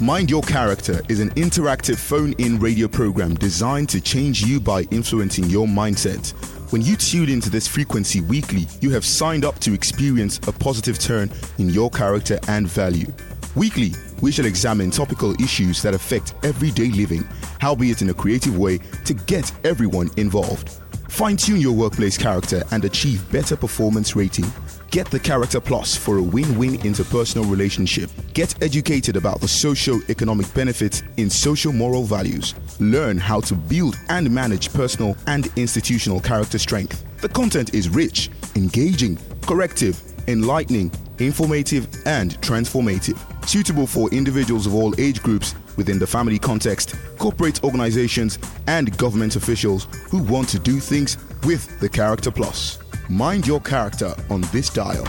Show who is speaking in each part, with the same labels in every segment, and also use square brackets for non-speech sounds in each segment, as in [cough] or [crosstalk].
Speaker 1: Mind Your Character is an interactive phone in radio program designed to change you by influencing your mindset. When you tune into this frequency weekly, you have signed up to experience a positive turn in your character and value. Weekly, we shall examine topical issues that affect everyday living, howbeit in a creative way to get everyone involved. Fine tune your workplace character and achieve better performance rating. Get the Character Plus for a win win interpersonal relationship. Get educated about the socio economic benefits in social moral values. Learn how to build and manage personal and institutional character strength. The content is rich, engaging, corrective, enlightening, informative, and transformative. Suitable for individuals of all age groups within the family context, corporate organizations, and government officials who want to do things with the Character Plus. Mind your character on this dial.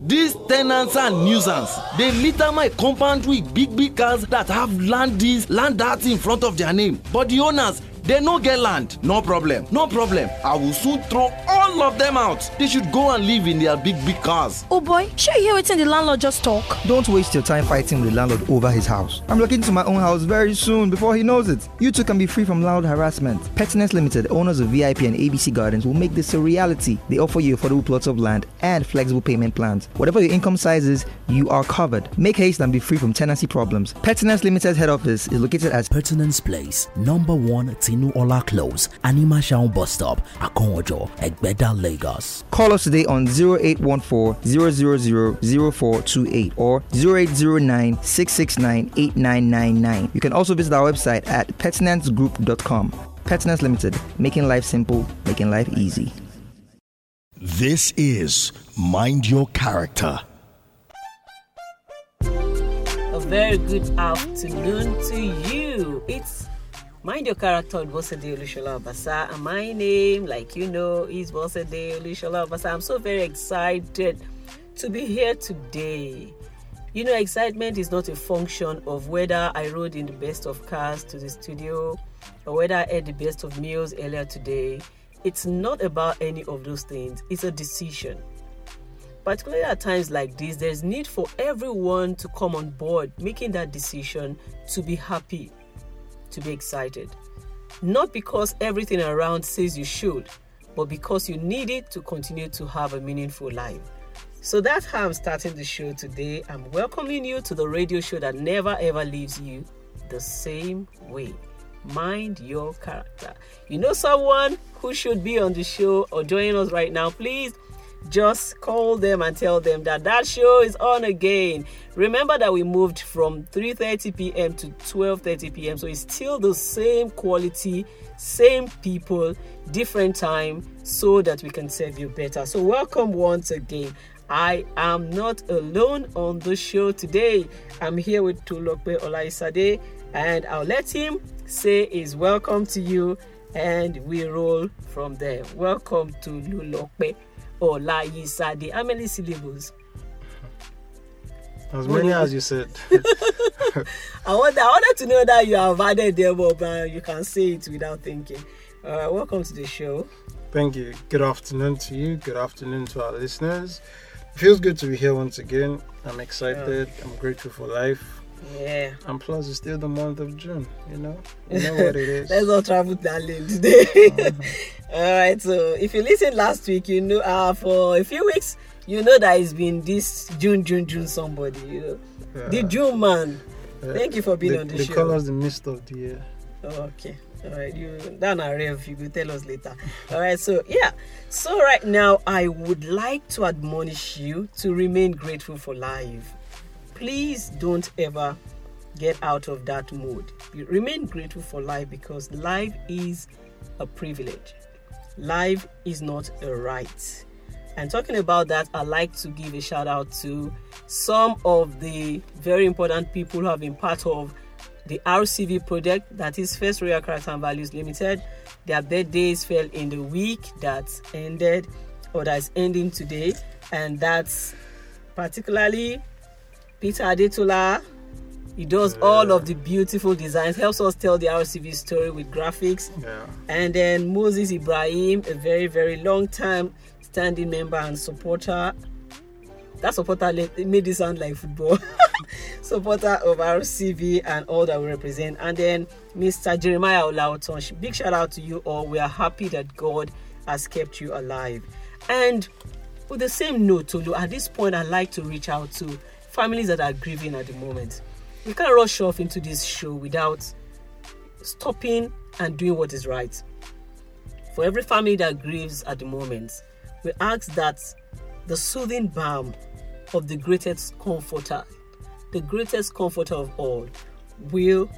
Speaker 2: These tenants are nuisance, they litter my compound with big big cars that have land this, land that in front of their name. But the owners, they no get land. No problem, no problem. I will soon throw all of them out. They should go and live in their big big cars.
Speaker 3: Oh boy, sure you hear wetin the landlord just talk?
Speaker 4: Don't waste your time fighting with the landlord over his house. I'm looking to my own house very soon before he knows it. You too can be free from loud harassment. Pertinence Limited, owners of VIP and ABC Gardens, will make this a reality. They offer you affordable plots of land and flexible payment plans. Whatever your income size is, you are covered. Make haste and be free from tenancy problems. Pertinence Limited's head office is located at
Speaker 5: Pertinence Place, number one Tinu Ola Close, Anima Shaun Bus Stop, Akowonjo, Egbeda, Lagos.
Speaker 4: Call us today on 0814 000 0428 or 0809 669 8999. You can also visit our website at pertinencegroup.com. Pertinence Limited, making life simple, making life easy.
Speaker 6: This is Mind Your Character.
Speaker 7: A very good afternoon to you. It's Mind Your Character with Bosede Olusola Obasa. And my name, like you know, is Bosede Olusola Obasa. I'm so very excited to be here today. You know, excitement is not a function of whether I rode in the best of cars to the studio or whether I ate the best of meals earlier today. It's not about any of those things, it's a decision. Particularly at times like this, there's need for everyone to come on board making that decision to be happy, to be excited. Not because everything around says you should, but because you need it to continue to have a meaningful life. So that's how I'm starting the show today. I'm welcoming you to the radio show that never ever leaves you the same way. Mind your character. You know someone who should be on the show or joining us right now, please just call them and tell them that that show is on again remember that we moved from 3:30 p.m. to 12:30 p.m. so it's still the same quality same people different time so that we can serve you better so welcome once again I am not alone on the show today. I'm here with Tolulope Olaisade, and I'll let him say his welcome to you, and we roll from there. Welcome to Lulokpe Olaisade. How many syllables?
Speaker 8: As many as you said. [laughs]
Speaker 7: I want I wanted to know that you have added them but you can say it without thinking. Uh, welcome to the show.
Speaker 8: Thank you. Good afternoon to you. Good afternoon to our listeners. It feels good to be here once again. I'm excited. I'm grateful for life.
Speaker 7: Yeah.
Speaker 8: And plus, it's still the month of June. You know, you know what it [laughs] is.
Speaker 7: Let's not travel that late [laughs] today. [laughs] All right. So if you listened last week, you know, uh, for a few weeks, you know that it's been this June, June, June. Somebody, you know,
Speaker 8: Yeah.
Speaker 7: the June man.
Speaker 8: Yeah.
Speaker 7: Thank you for being
Speaker 8: they,
Speaker 7: on the
Speaker 8: they
Speaker 7: show.
Speaker 8: call us the mist of the year.
Speaker 7: Oh, okay. All right, you down a rev. You will tell us later. All right. So yeah. So right now, I would like to admonish you to remain grateful for life. Please don't ever get out of that mood. Remain grateful for life because life is a privilege. Life is not a right. And talking about that, I'd like to give a shout out to some of the very important people who have been part of the RCV project, that is First Royal Character and Values Limited. Their birthdays fell in the week that ended or that is ending today, and that's particularly Peter Adetola. He does all of the beautiful designs, helps us tell the RCV story with graphics.
Speaker 8: Yeah.
Speaker 7: And then Moses Ibrahim, a very, very long time standing member and supporter that supporter made it sound like football. [laughs] supporter of RCV and all that we represent. And then Mr. Jeremiah Olauton, big shout out to you all. We are happy that God has kept you alive. And with the same note, Tolu, at this point, I'd like to reach out to families that are grieving at the moment. We can't rush off into this show without stopping and doing what is right. For every family that grieves at the moment, we ask that the soothing balm of the greatest comforter, the greatest comforter of all, will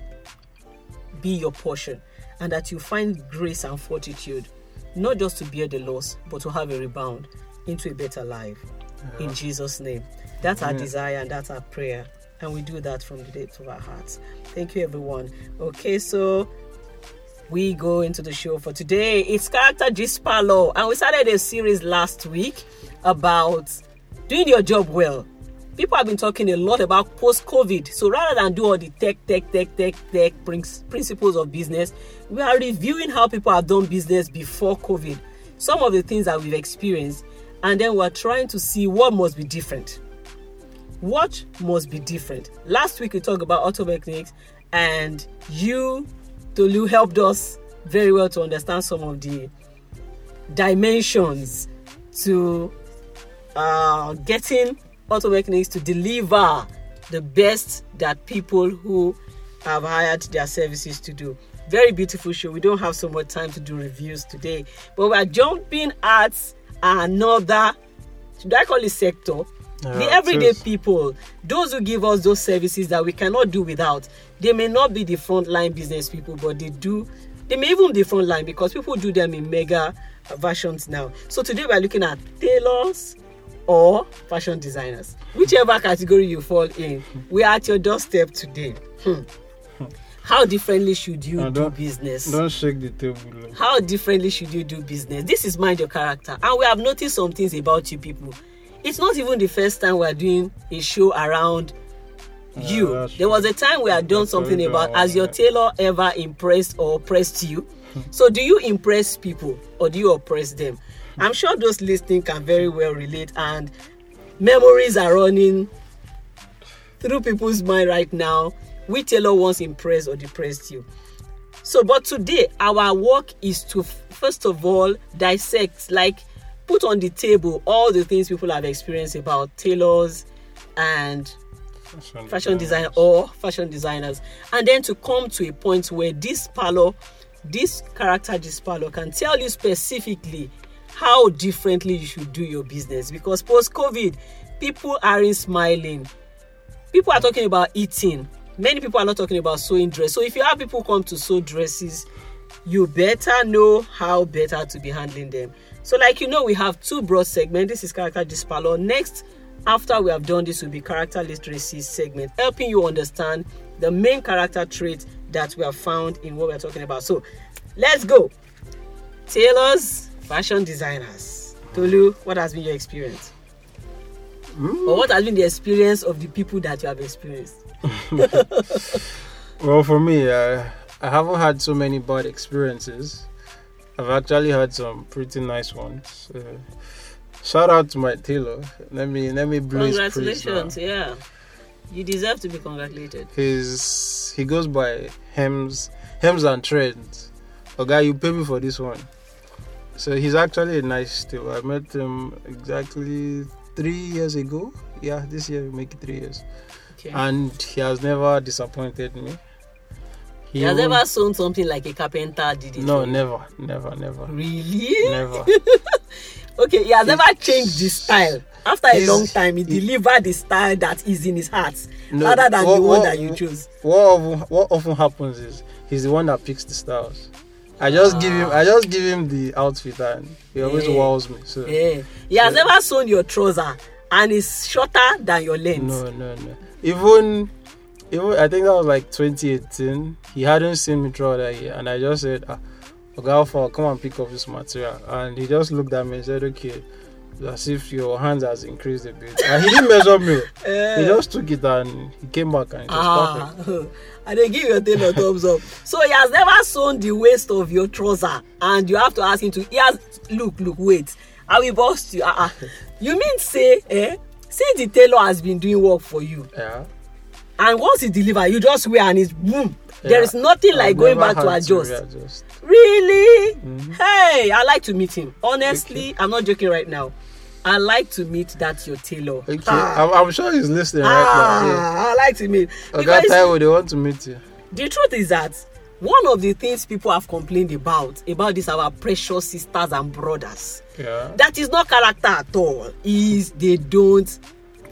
Speaker 7: be your portion, and that you find grace and fortitude, not just to bear the loss, but to have a rebound into a better life. Uh-huh. In Jesus' name. That's our desire and that's our prayer. And we do that from the depth of our hearts. Thank you, everyone. Okay, so we go into the show for today. It's Character Gist Parlor, and we started a series last week about doing your job well. People have been talking a lot about post COVID. So rather than do all the tech, tech, tech, tech, tech principles of business, we are reviewing how people have done business before COVID, some of the things that we've experienced, and then we're trying to see what must be different what must be different. Last week we talked about auto mechanics and you tolu helped us very well to understand some of the dimensions to uh, getting auto mechanics to deliver the best that people who have hired their services to do. Very beautiful show. We don't have so much time to do reviews today but we are jumping at another should i call it sector
Speaker 8: Yeah,
Speaker 7: the everyday people those who give us those services that we cannot do without they may not be the frontline business people but they do they may even be frontline because people do them in mega versions now. So today we are looking at tailors or fashion designers. Whichever category you fall in we are at your doorstep today. Hmm. how differently should you do business?
Speaker 8: Don't shake the table.
Speaker 7: how differently should you do business? This is mind your character. And we have noticed some things about you people it's not even the first time we are doing a show around you. There was a time we had done
Speaker 8: That's
Speaker 7: something about has your tailor ever impressed or oppressed you? [laughs] So do you impress people or do you oppress them? I'm sure those listening can very well relate and memories are running through people's mind right now. Which tailor once impressed or depressed you? So, but today our work is to first of all dissect, like put on the table all the things people have experienced about tailors and fashion design or fashion designers, and then to come to a point where this parlor, this character, this parlor can tell you specifically how differently you should do your business. Because post COVID, people aren't smiling. People are talking about eating. Many people are not talking about sewing dress. So if you have people come to sew dresses you better know how better to be handling them so like you know we have two broad segments. This is character Gist Parlor next after we have done this will be character literacy segment helping you understand the main character trait that we have found in what we're talking about. So let's go. Tailors fashion designers. Tolu what has been your experience? Or what has been the experience of the people that you have experienced? [laughs]
Speaker 8: Well, for me, uh, I haven't had so many bad experiences. I've actually had some pretty nice ones. Uh, shout out to my tailor. Let me let me blaze
Speaker 7: congratulations yeah you deserve to be congratulated
Speaker 8: He's he goes by hems hems and trends. Okay, you pay me for this one. So he's actually a nice tailor. I met him exactly three years ago. Yeah, this year will make it three years.
Speaker 7: okay
Speaker 8: And he has never disappointed me.
Speaker 7: He has ever sewn something like a carpenter did it
Speaker 8: No, never, never, never,
Speaker 7: really
Speaker 8: never. [laughs]
Speaker 7: okay he has never changed the style after a long time he
Speaker 8: he-
Speaker 7: delivered the style that is in his heart
Speaker 8: No,
Speaker 7: rather than
Speaker 8: what-
Speaker 7: the one
Speaker 8: what-
Speaker 7: that you chose
Speaker 8: What often, what often happens is he's the one that picks the styles. I just give him, I just give him the outfit, and he always
Speaker 7: Yeah.
Speaker 8: wows me. So
Speaker 7: yeah he has
Speaker 8: Yeah.
Speaker 7: never sewn your trouser and it's shorter than your length
Speaker 8: no, no, no. Even, even I think that was like 2018. He hadn't seen me throughout that year, and I just said, ah, "Okay, Alpha, come and pick up this material." And he just looked at me and said, "Okay." As if your hands has increased a bit. And he didn't measure me. He just took it and he came back and it was perfect.
Speaker 7: Ah, [laughs] and they give your tailor thumbs up. So he has never sewn the waist of your trouser, and you have to ask him to. He has look, look, wait. I will bust you. Uh-uh. You mean say, eh? since the tailor has been doing work for you
Speaker 8: Yeah.
Speaker 7: And once he deliver you just wear and it's boom there
Speaker 8: Yeah.
Speaker 7: is nothing like
Speaker 8: I've
Speaker 7: going back to
Speaker 8: had
Speaker 7: adjust really
Speaker 8: Mm-hmm.
Speaker 7: hey i like to meet him honestly i'm not joking right now i like to meet that your tailor
Speaker 8: Okay.
Speaker 7: ah,
Speaker 8: I'm, I'm sure he's listening right now. Yeah.
Speaker 7: ah, i like to meet because
Speaker 8: Taiwo, they want to meet you.
Speaker 7: the truth is that one of the things people have complained about about this our precious sisters and brothers
Speaker 8: Yeah.
Speaker 7: that is not character at all is they don't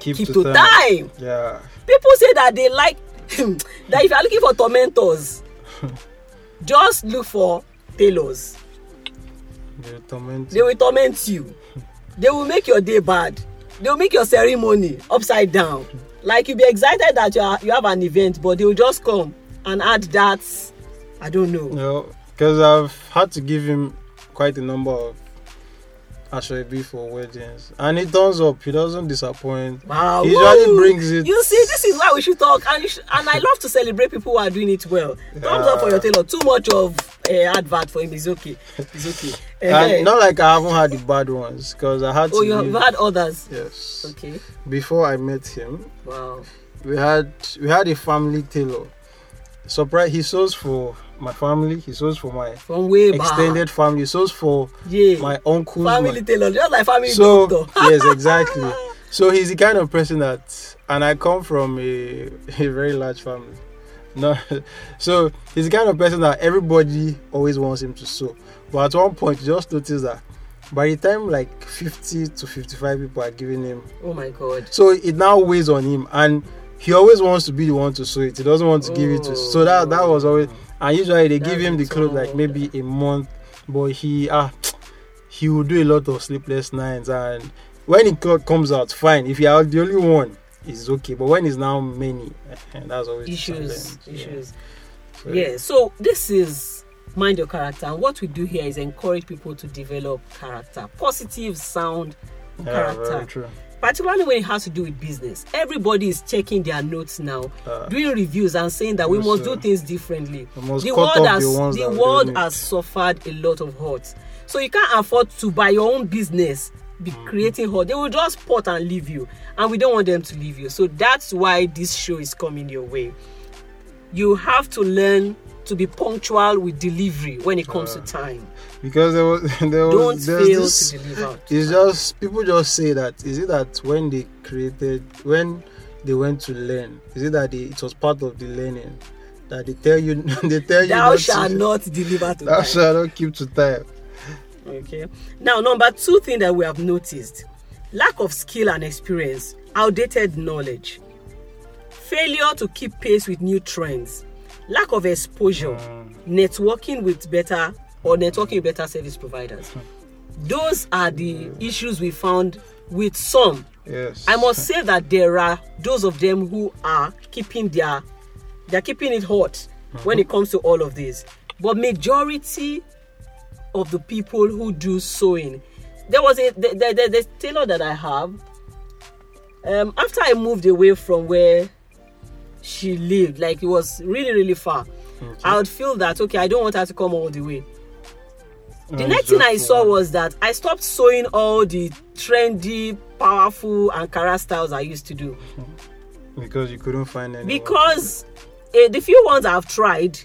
Speaker 8: Keep,
Speaker 7: keep
Speaker 8: to,
Speaker 7: to time.
Speaker 8: Yeah.
Speaker 7: people say that they like hmm, that if you are looking for tormentors [laughs] just look for tailors.
Speaker 8: They torment
Speaker 7: they will torment you. [laughs] They will make your day bad. They will make your ceremony upside down. Like you'll be excited that you are you have an event but they will just come and add that. I don't know.
Speaker 8: No, because I've had to give him quite a number of Ashoebi for weddings, and he turns up. He doesn't disappoint.
Speaker 7: wow
Speaker 8: He usually brings it.
Speaker 7: you see this is why we should talk and and i love to celebrate people who are doing it well thumbs up for your tailor too much of uh, advert for him is okay it's okay Eh,
Speaker 8: not like I haven't had the bad ones, because I had
Speaker 7: oh you have had others
Speaker 8: Yes.
Speaker 7: okay
Speaker 8: Before I met him,
Speaker 7: wow
Speaker 8: we had we had a family tailor. Surprise! He sews for my family. He sews for my
Speaker 7: from way back.
Speaker 8: extended family. He sews for
Speaker 7: yeah.
Speaker 8: my uncles.
Speaker 7: family
Speaker 8: my-
Speaker 7: tailor just like family
Speaker 8: so
Speaker 7: doctor. [laughs]
Speaker 8: yes exactly. So he's the kind of person that and i come from a, a very large family. No [laughs] so he's the kind of person that everybody always wants him to sew but at one point you just notice that by the time like 50 to 55 people are giving him
Speaker 7: oh my god.
Speaker 8: so it now weighs on him. And he always wants to be the one to sew it. He doesn't want to give it to so that that was always and usually they give him the clothes like maybe a month but he ah he will do a lot of sleepless nights. And when cloth comes out fine. If you are the only one it's okay. But when it's now many and that's always the
Speaker 7: issues.
Speaker 8: Yeah.
Speaker 7: issues.
Speaker 8: So,
Speaker 7: yeah so this is mind your character. And what we do here is encourage people to develop character positive sound
Speaker 8: yeah,
Speaker 7: character. Particularly when it has to do with business everybody is checking their notes now
Speaker 8: Uh,
Speaker 7: doing reviews and saying that we must do things differently. The world
Speaker 8: off the
Speaker 7: has the world has suffered a lot of hurt. So you can't afford to buy your own business be
Speaker 8: Mm-hmm.
Speaker 7: creating hurt. They will just pot and leave you and we don't want them to leave you. So that's why this show is coming your way. You have to learn to be punctual with delivery when it comes to uh, time.
Speaker 8: because there was [laughs] there
Speaker 7: don't
Speaker 8: was
Speaker 7: fail
Speaker 8: this
Speaker 7: to deliver
Speaker 8: It's just people just say that is it that when they created when they went to learn is it that they, it was part of the learning that they tell you [laughs] they tell you
Speaker 7: thou shalt
Speaker 8: to, [laughs]
Speaker 7: not deliver to
Speaker 8: thou
Speaker 7: time.
Speaker 8: shalt not keep to time.
Speaker 7: Okay. Now, number two thing that we have noticed lack of skill and experience, outdated knowledge, failure to keep pace with new trends, lack of exposure, mm. networking with better or networking with better service providers. Hmm. Those are the issues we found with some.
Speaker 8: yes
Speaker 7: I must say that there are those of them who are keeping their they're keeping it hot when mm-hmm. it comes to all of this. But majority of the people who do sewing, there was a the, the, the, the tailor that I have. Um, after I moved away from where she lived, like it was really really far, I would feel that okay, I don't want her to come all the way. The next thing I saw
Speaker 8: one.
Speaker 7: was that I stopped sewing all the trendy, powerful Ankara styles I used to do.
Speaker 8: Because you couldn't find any
Speaker 7: because eh, the few ones I've tried,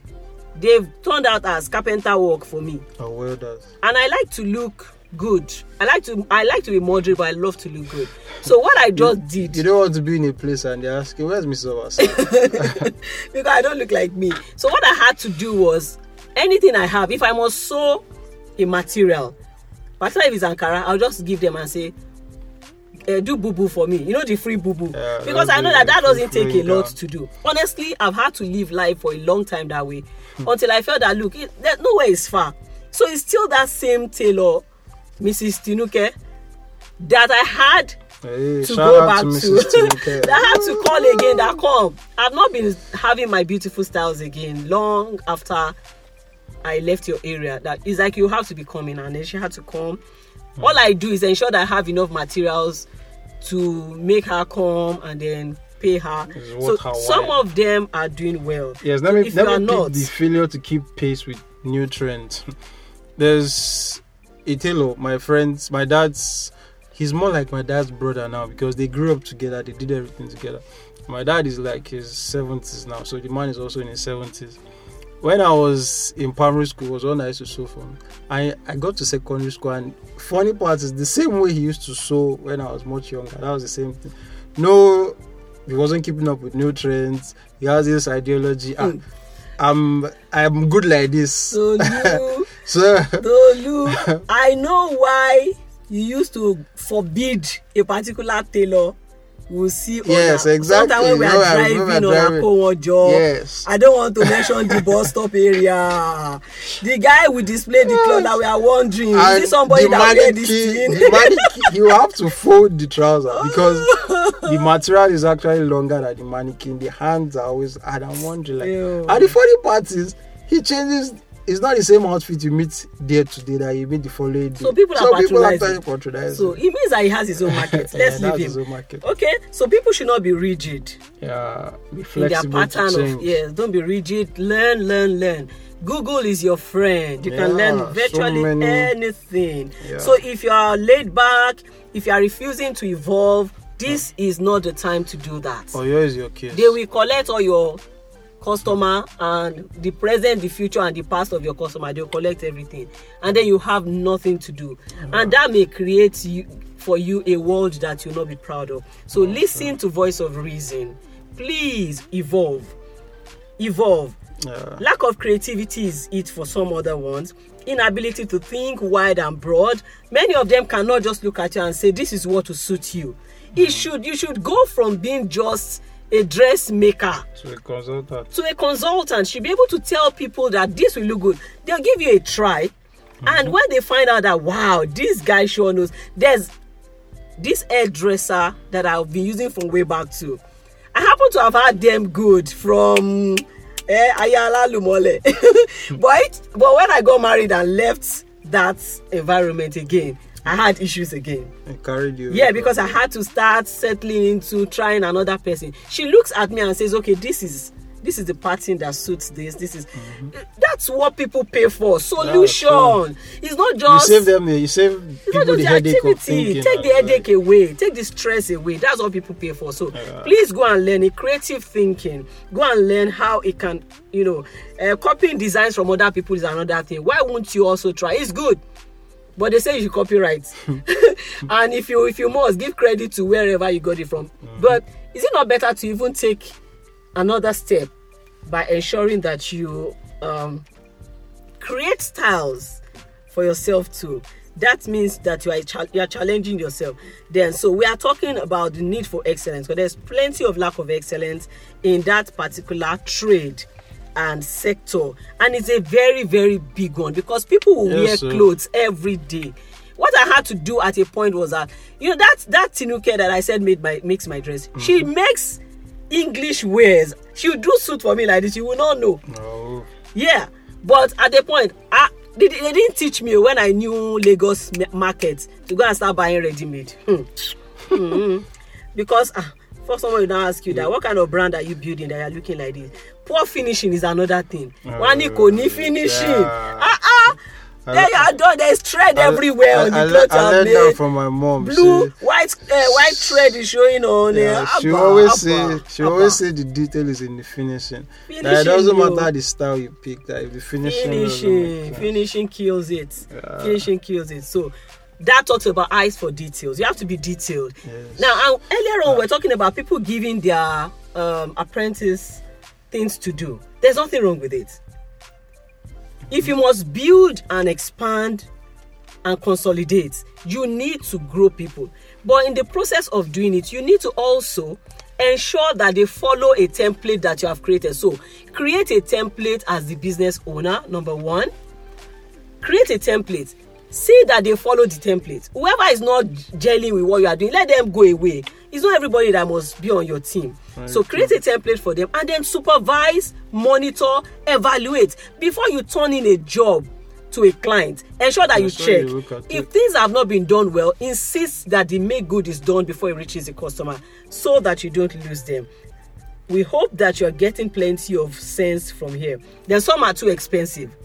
Speaker 7: they've turned out as carpenter work for me,
Speaker 8: oh well does
Speaker 7: and I like to look good. I like to I like to be moderate, but I love to look good. So what I just did
Speaker 8: you don't want to be in a place and they're asking where's Mr. Obasa [laughs]
Speaker 7: because I don't look like me. So what I had to do was anything I have, if I must sew a material, particularly if it's Ankara, I'll just give them and say, uh, do boo boo for me. You know the free boo boo.
Speaker 8: Yeah,
Speaker 7: because I know that that doesn't take a lot
Speaker 8: down.
Speaker 7: to do. Honestly, I've had to live life for a long time that way until I felt that look, it, that nowhere is far. So it's still that same tailor, Mrs. Tinuke, that I had
Speaker 8: hey,
Speaker 7: to go back
Speaker 8: to
Speaker 7: to.
Speaker 8: Mrs. [laughs] Tinuke.
Speaker 7: that I had to call again. That come. I've not been having my beautiful styles again long after I left your area. That is like you have to be coming, and then she had to come. Hmm. All I do is ensure that I have enough materials to make her come and then pay her. So
Speaker 8: her
Speaker 7: some of them are doing well.
Speaker 8: Yes, let
Speaker 7: So
Speaker 8: me let me
Speaker 7: not,
Speaker 8: the failure to keep pace with new trends. [laughs] There's tailor, my friends, my dad's he's more like my dad's brother now because they grew up together. They did everything together. My dad is like his seventies now, so the man is also in his seventies. When I was in primary school, was when I used to sew for him. I I got to secondary school, and funny part is the same way he used to sew when I was much younger. That was the same thing. No, he wasn't keeping up with new trends. He has this ideology. Ah, I'm I'm good like this.
Speaker 7: Tolu, [laughs]
Speaker 8: So [laughs]
Speaker 7: Tolu, [laughs] I know why you used to forbid a particular tailor will see
Speaker 8: Yes,
Speaker 7: other-
Speaker 8: exactly.
Speaker 7: Sometimes when we are
Speaker 8: I
Speaker 7: driving on. Akowonjo,
Speaker 8: Yes.
Speaker 7: I don't want to mention the [laughs] bus stop area. The guy will display the cloth that we are wondering. Is
Speaker 8: and
Speaker 7: it somebody
Speaker 8: the
Speaker 7: that wear this
Speaker 8: mannequin,
Speaker 7: thing?
Speaker 8: the mannequin, you have to fold the trouser because the material is actually longer than the mannequin. The hands are always, and I'm wondering, like,
Speaker 7: Ew.
Speaker 8: and the funny part is, he changes. It's not the same outfit you meet there today that you meet the following day.
Speaker 7: So people are
Speaker 8: so people
Speaker 7: patronizing.
Speaker 8: actually patronize.
Speaker 7: So it means that he has his own market. [laughs] Let's
Speaker 8: that's
Speaker 7: leave him.
Speaker 8: market.
Speaker 7: Okay, so people should not be rigid.
Speaker 8: yeah, be
Speaker 7: in their
Speaker 8: flexible
Speaker 7: pattern of yes don't be rigid learn learn learn google is your friend you can
Speaker 8: Yeah,
Speaker 7: learn
Speaker 8: so
Speaker 7: virtually
Speaker 8: many-
Speaker 7: anything
Speaker 8: Yeah.
Speaker 7: so if you are laid back if you are refusing to evolve this is not the time to do that
Speaker 8: Oh, here is your case.
Speaker 7: they will collect all your customer and the present the future and the past of your customer they will collect everything. And then you have nothing to do. And that may create you for you a world that you'll not be proud of. So listen to voice of reason. Please evolve. Evolve.
Speaker 8: Yeah.
Speaker 7: lack of creativity is it for some other ones. Inability to think wide and broad. Many of them cannot just look at you and say this is what will suit you. It mm. should you should go from being just a dressmaker.
Speaker 8: To a consultant.
Speaker 7: to a consultant should be able to tell people that this will look good. They'll give you a try. And when they find out that wow this guy sure knows there's this hairdresser that i've been using from way back too i happen to have had them good from eh, ayala lumole. [laughs] But but when i got married and left that environment again i had issues again.
Speaker 8: I carried you.
Speaker 7: yeah because i had to start settling into trying another person. She looks at me and says okay this is this is the pattern that suits this this is that's what people pay for solution
Speaker 8: true.
Speaker 7: it's not just you
Speaker 8: save them. You save people the
Speaker 7: the
Speaker 8: headache of thinking.
Speaker 7: take the headache away. Take the stress away. That's what people pay for. So please go and learn it. Creative thinking. Go and learn how it can you know uh, copying designs from other people is another thing. Why won't you also try? It's good but they say you should copyright. [laughs] [laughs] And if you if you must give credit to wherever you got it from. But is it not better to even take another step by ensuring that you um, create styles for yourself too? That means that you are cha- you are challenging yourself. Then so we are talking about the need for excellence because there's plenty of lack of excellence in that particular trade and sector and it's a very very big one because people will
Speaker 8: Yes,
Speaker 7: wear
Speaker 8: sir.
Speaker 7: clothes every day what i had to do at a point was that you know that that tinuke that i said made my makes my dress she makes english wears she will do suit for me like this you will not know
Speaker 8: Oh,
Speaker 7: yeah but at the point i they, they didn't teach me when i knew lagos ma- market to go and start buying ready made [laughs] hmm. Hmm. because ah for someone will now ask you that what kind of brand are you building that you're looking like this? Poor finishing is another thing. Wọn ní kò ní finishing.
Speaker 8: yeah.
Speaker 7: ah ah.
Speaker 8: I-
Speaker 7: there you are done. There is thread
Speaker 8: I-
Speaker 7: everywhere on
Speaker 8: I,
Speaker 7: the
Speaker 8: I,
Speaker 7: cloth
Speaker 8: I
Speaker 7: you
Speaker 8: learned
Speaker 7: have
Speaker 8: that from my mom.
Speaker 7: blue
Speaker 8: She-
Speaker 7: white uh, white thread is showing on
Speaker 8: Yeah,
Speaker 7: uh,
Speaker 8: she
Speaker 7: abba,
Speaker 8: always say
Speaker 7: abba,
Speaker 8: she
Speaker 7: abba.
Speaker 8: always say the detail is in the finishing. that it
Speaker 7: Finishing,
Speaker 8: doesn't matter the style you pick. That if the finishing
Speaker 7: finishing. finishing kills it. Finishing kills it. So that talks about eyes for details. You have to be detailed.
Speaker 8: Yes.
Speaker 7: now and earlier on we we're talking about people giving their um, apprentice things to do. There's nothing wrong with it. If you must build and expand and consolidate you need to grow people. But in the process of doing it you need to also ensure that they follow a template that you have created. So create a template as the business owner number one. Create a template see that they follow the template. Whoever is not gelling with what you are doing let them go away. It's not everybody that must be on your team. So create a template for them and then supervise monitor evaluate before you turn in a job to a client. Ensure that you
Speaker 8: Ensure
Speaker 7: check.
Speaker 8: you
Speaker 7: if
Speaker 8: it.
Speaker 7: things have not been done well insist that the make good is done before it reaches the customer so that you don't lose them. We hope that you are getting plenty of sense from here. Then some are too expensive.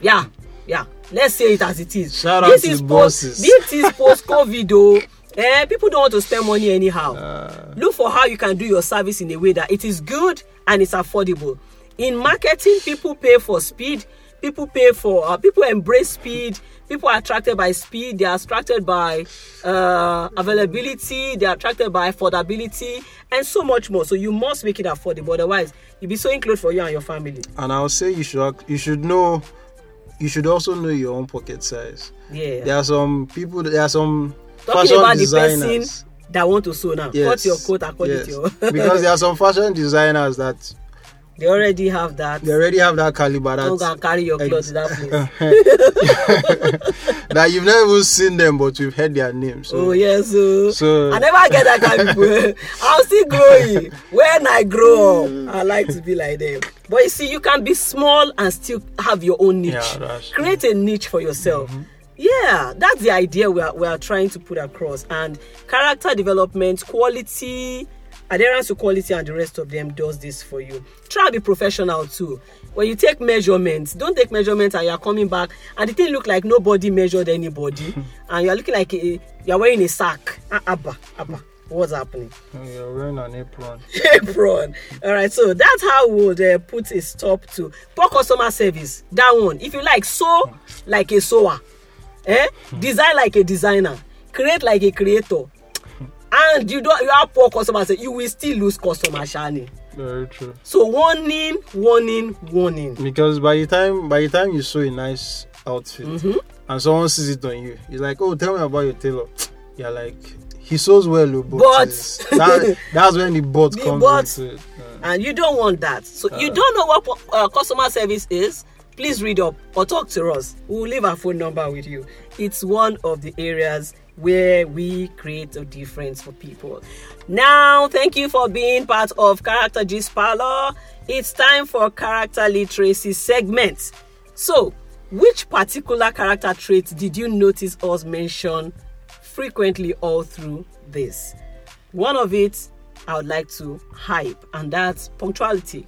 Speaker 7: Yeah yeah let's say it as it is.
Speaker 8: Shout out
Speaker 7: this
Speaker 8: to
Speaker 7: is
Speaker 8: the
Speaker 7: post
Speaker 8: bosses.
Speaker 7: this is [laughs] post covid o eh people don't want to spend money anyhow.
Speaker 8: Uh.
Speaker 7: look for how you can do your service in a way that it is good and it's affordable. In marketing people pay for speed. People pay for uh, people embrace speed. People are attracted by speed. They are attracted by uh, availability. They are attracted by affordability and so much more. So you must make it affordable. Otherwise e be sewing cloth for you and your family.
Speaker 8: And I'll say you should you should know you should also know your own pocket size.
Speaker 7: yeah
Speaker 8: There are some people there are some
Speaker 7: talking
Speaker 8: fashion
Speaker 7: about the
Speaker 8: designers.
Speaker 7: person that want to sew now cut your coat according
Speaker 8: yes.
Speaker 7: to your [laughs]
Speaker 8: because there are some fashion designers that
Speaker 7: they already have that.
Speaker 8: They already have that caliber
Speaker 7: don't go
Speaker 8: that,
Speaker 7: and carry your cloth
Speaker 8: Ex-
Speaker 7: to that place. [laughs]
Speaker 8: That you've never even seen them but you've heard their names. So,
Speaker 7: oh yes so,
Speaker 8: So-
Speaker 7: i never get that kind of people. [laughs] I'm still growing. When i grow up i like to be like them. But you see you can be small and still have your own niche.
Speaker 8: Yeah, that's true.
Speaker 7: create a niche for yourself. Mm-hmm. Yeah that's the idea we are, we are trying to put across. And character development quality adherence to quality and the rest of them does this for you try to be professional too when you take measurements don't take measurements and you are coming back and the thing look like nobody measured anybody [laughs] and you are looking like a, you are wearing a sack ah abba abba what's happening
Speaker 8: Oh, You're wearing an apron. [laughs]
Speaker 7: apron. All right, so that's how we would uh, put a stop to poor customer service. That one, if you like, sew like a sewer, eh? Design like a designer, create like a creator, and you don't you have poor customer service, you will still lose customer shani.
Speaker 8: Very true.
Speaker 7: So warning, warning, warning.
Speaker 8: Because by the time by the time you sew a nice outfit
Speaker 7: Mm-hmm.
Speaker 8: and someone sees it on you, he's like, "Oh, tell me about your tailor." You're like, "He sews well, oh, but,
Speaker 7: But-
Speaker 8: that, [laughs] that's when the bot
Speaker 7: The
Speaker 8: comes
Speaker 7: bot-
Speaker 8: into it." Uh,
Speaker 7: and you don't want that. So you don't know what uh, customer service is. Please read up or talk to us. We'll leave our phone number with you. It's one of the areas where we create a difference for people. Now, thank you for being part of Character Gist Parlor. It's time for character literacy segment. So, which particular character trait did you notice us mention frequently all through this? One of it I would like to hype, and that's punctuality.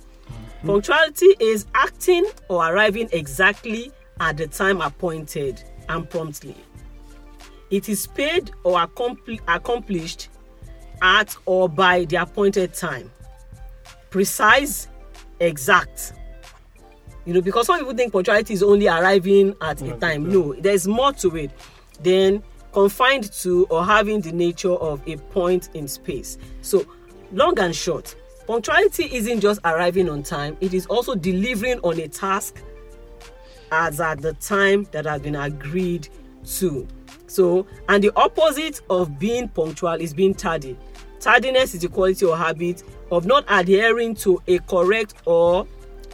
Speaker 7: Mm-hmm. Punctuality is acting or arriving exactly at the time appointed and promptly. It is paid or accompli- accomplished at or by the appointed time. Precise, exact. You know, because some people think punctuality is only arriving at a time. No, there's more to it than confined to or having the nature of a point in space. So, long and short, punctuality isn't just arriving on time, it is also delivering on a task as at the time that has been agreed to. So, and the opposite of being punctual is being tardy. Tardiness is the quality or habit of not adhering to a correct or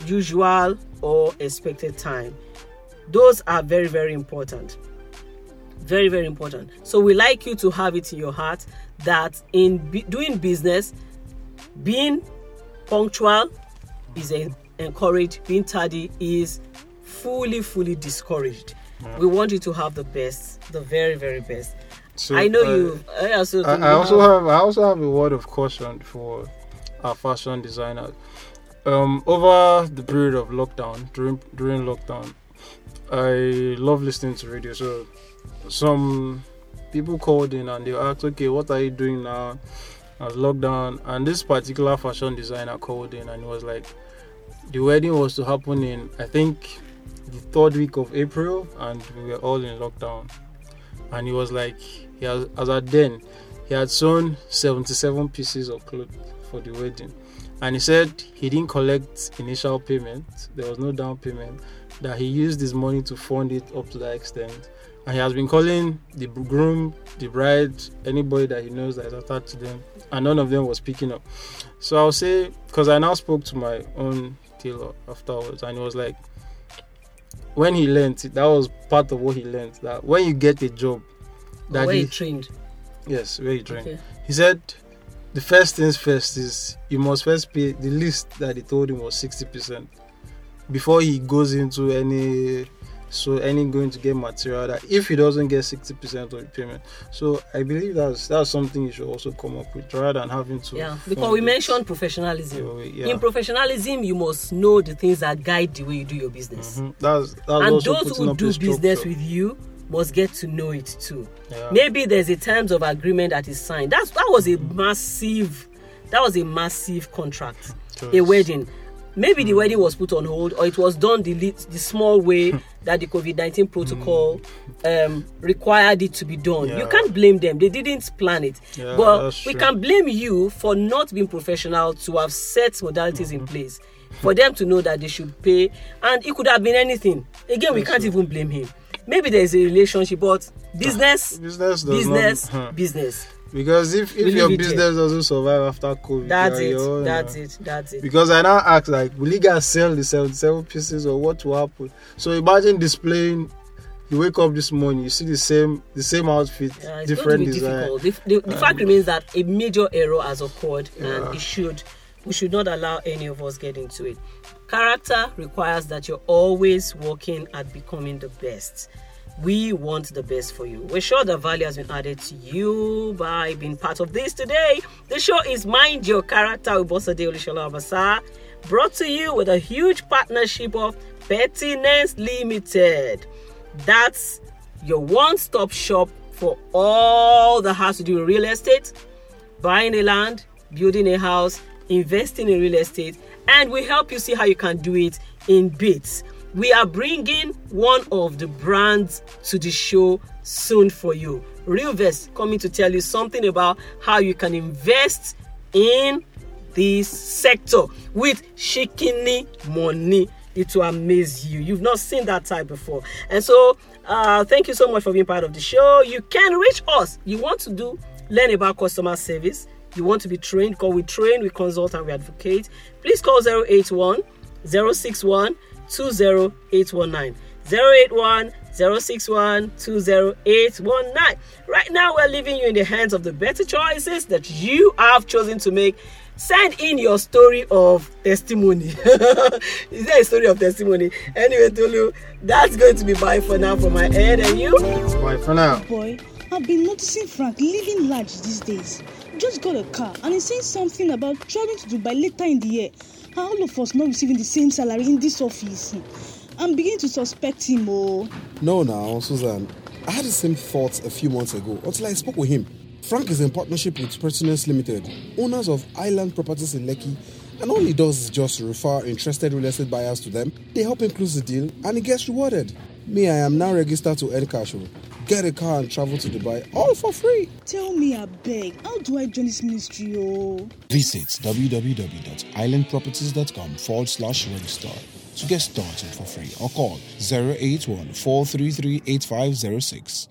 Speaker 7: usual or expected time. Those are very, very important. Very, very important. So, we like you to have it in your heart that in b- doing business, being punctual is encouraged, being tardy is fully, fully discouraged. We want you to have the best, the very, very best.
Speaker 8: so,
Speaker 7: I know
Speaker 8: uh,
Speaker 7: you. I also,
Speaker 8: I, I also have I also have a word of caution for our fashion designers. Um, over the period of lockdown, during during lockdown, I love listening to radio. So some people called in and they asked, "Okay, what are you doing now?" As lockdown, and this particular fashion designer called in and was like, "The wedding was to happen in I think the third week of April, and we were all in lockdown." And he was like, he has, as at then, he had sewn 77 pieces of cloth for the wedding. And he said he didn't collect initial payment, there was no down payment, that he used his money to fund it up to that extent. And he has been calling the groom, the bride, anybody that he knows that is attached to them, and none of them was picking up. So I'll say, because I now spoke to my own tailor afterwards, and he was like, when he learned, that was part of what he learned, that when you get a job, that
Speaker 7: where
Speaker 8: he,
Speaker 7: you trained.
Speaker 8: Yes, where he trained.
Speaker 7: Okay.
Speaker 8: He said the first things first is you must first pay the least that he told him was sixty percent before he goes into any so any going to get material that if he doesn't get 60% of the payment so i believe that's that's something you should also come up with rather than having to
Speaker 7: Yeah, because we mentioned professionalism.
Speaker 8: Yeah, yeah.
Speaker 7: In professionalism, you must know the things that guide the way you do your business.
Speaker 8: Mhm. that's that's
Speaker 7: and those who do business with you must get to know it too.
Speaker 8: Yeah.
Speaker 7: Maybe there's a terms of agreement that is signed. That's that was a massive, that was a massive contract, a wedding. Maybe the hmm. wedding was put on hold, or it was done the the small way hmm. [laughs] that the COVID nineteen hmm. protocol um, required it to be done. You can't blame them; they didn't plan it.
Speaker 8: Yeah,
Speaker 7: but we can blame you for not being professional to have set modalities in mm-hmm. place. For them to know that they should pay and it could have been anything. Again we can't even blame him. Maybe there is a relationship but ah,
Speaker 8: business business
Speaker 7: business
Speaker 8: not,
Speaker 7: business
Speaker 8: because if if your
Speaker 7: leave it
Speaker 8: business doesn't survive after covid
Speaker 7: that's it
Speaker 8: own,
Speaker 7: that's
Speaker 8: uh,
Speaker 7: it that's it
Speaker 8: because i now ask like will you guys sell the 77 pieces or what will happen so imagine displaying you wake up this morning you see the same the same outfit
Speaker 7: Yeah, it's
Speaker 8: different
Speaker 7: going to be
Speaker 8: design
Speaker 7: difficult. The, the, the fact remains that a major error has occurred,
Speaker 8: Yeah.
Speaker 7: and it should we should not allow any of us get into it. Character requires that you're always working at becoming the best. We want the best for you. We're sure the value has been added to you by being part of this today. The show is Mind Your Character with Bosede Olusola Obasa, brought to you with a huge partnership of Pertinence Limited. That's your one stop shop for all that has to do with real estate, buying a land, building a house, investing in real estate, and we help you see how you can do it in bits. We are bringing one of the brands to the show soon for you. Realvest coming to tell you something about how you can invest in this sector with shikini money. It will amaze you. You've not seen that type before. And so uh thank you so much for being part of the show. You can reach us. You want to do learn about customer service. You want to be trained because we train we consult and we advocate. Please call 081 061 20819 081 061 20819 right now we're leaving you in the hands of the better choices that you have chosen to make. Send in your story of testimony. [laughs] Is there a story of testimony? Anyway tolu that's going to be bye for now for my end and you?
Speaker 8: Bye for now.
Speaker 9: Boy, I've been noticing Frank living large these days. Just got a car and he's saying something about traveling to Dubai later in the year. All of us not receiving the same salary in this office. I'm beginning to suspect him. Oh,
Speaker 10: No, now, Susan. I had the same thoughts a few months ago until I spoke with him. Frank is in partnership with Pertinence Limited, owners of Island Properties in Lekki, and all he does is just refer interested real estate buyers to them. They help him close the deal, and he gets rewarded. Me, I am now registered to Encash. oh. Get a car and travel to Dubai, all for free.
Speaker 9: tell me, I beg, how do I join this ministry? Oh,
Speaker 11: Visit www.islandproperties.com forward slash register to get started for free or call 081 433 8506.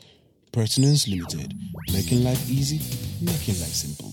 Speaker 11: Pertinence Limited. Making life easy, making life simple.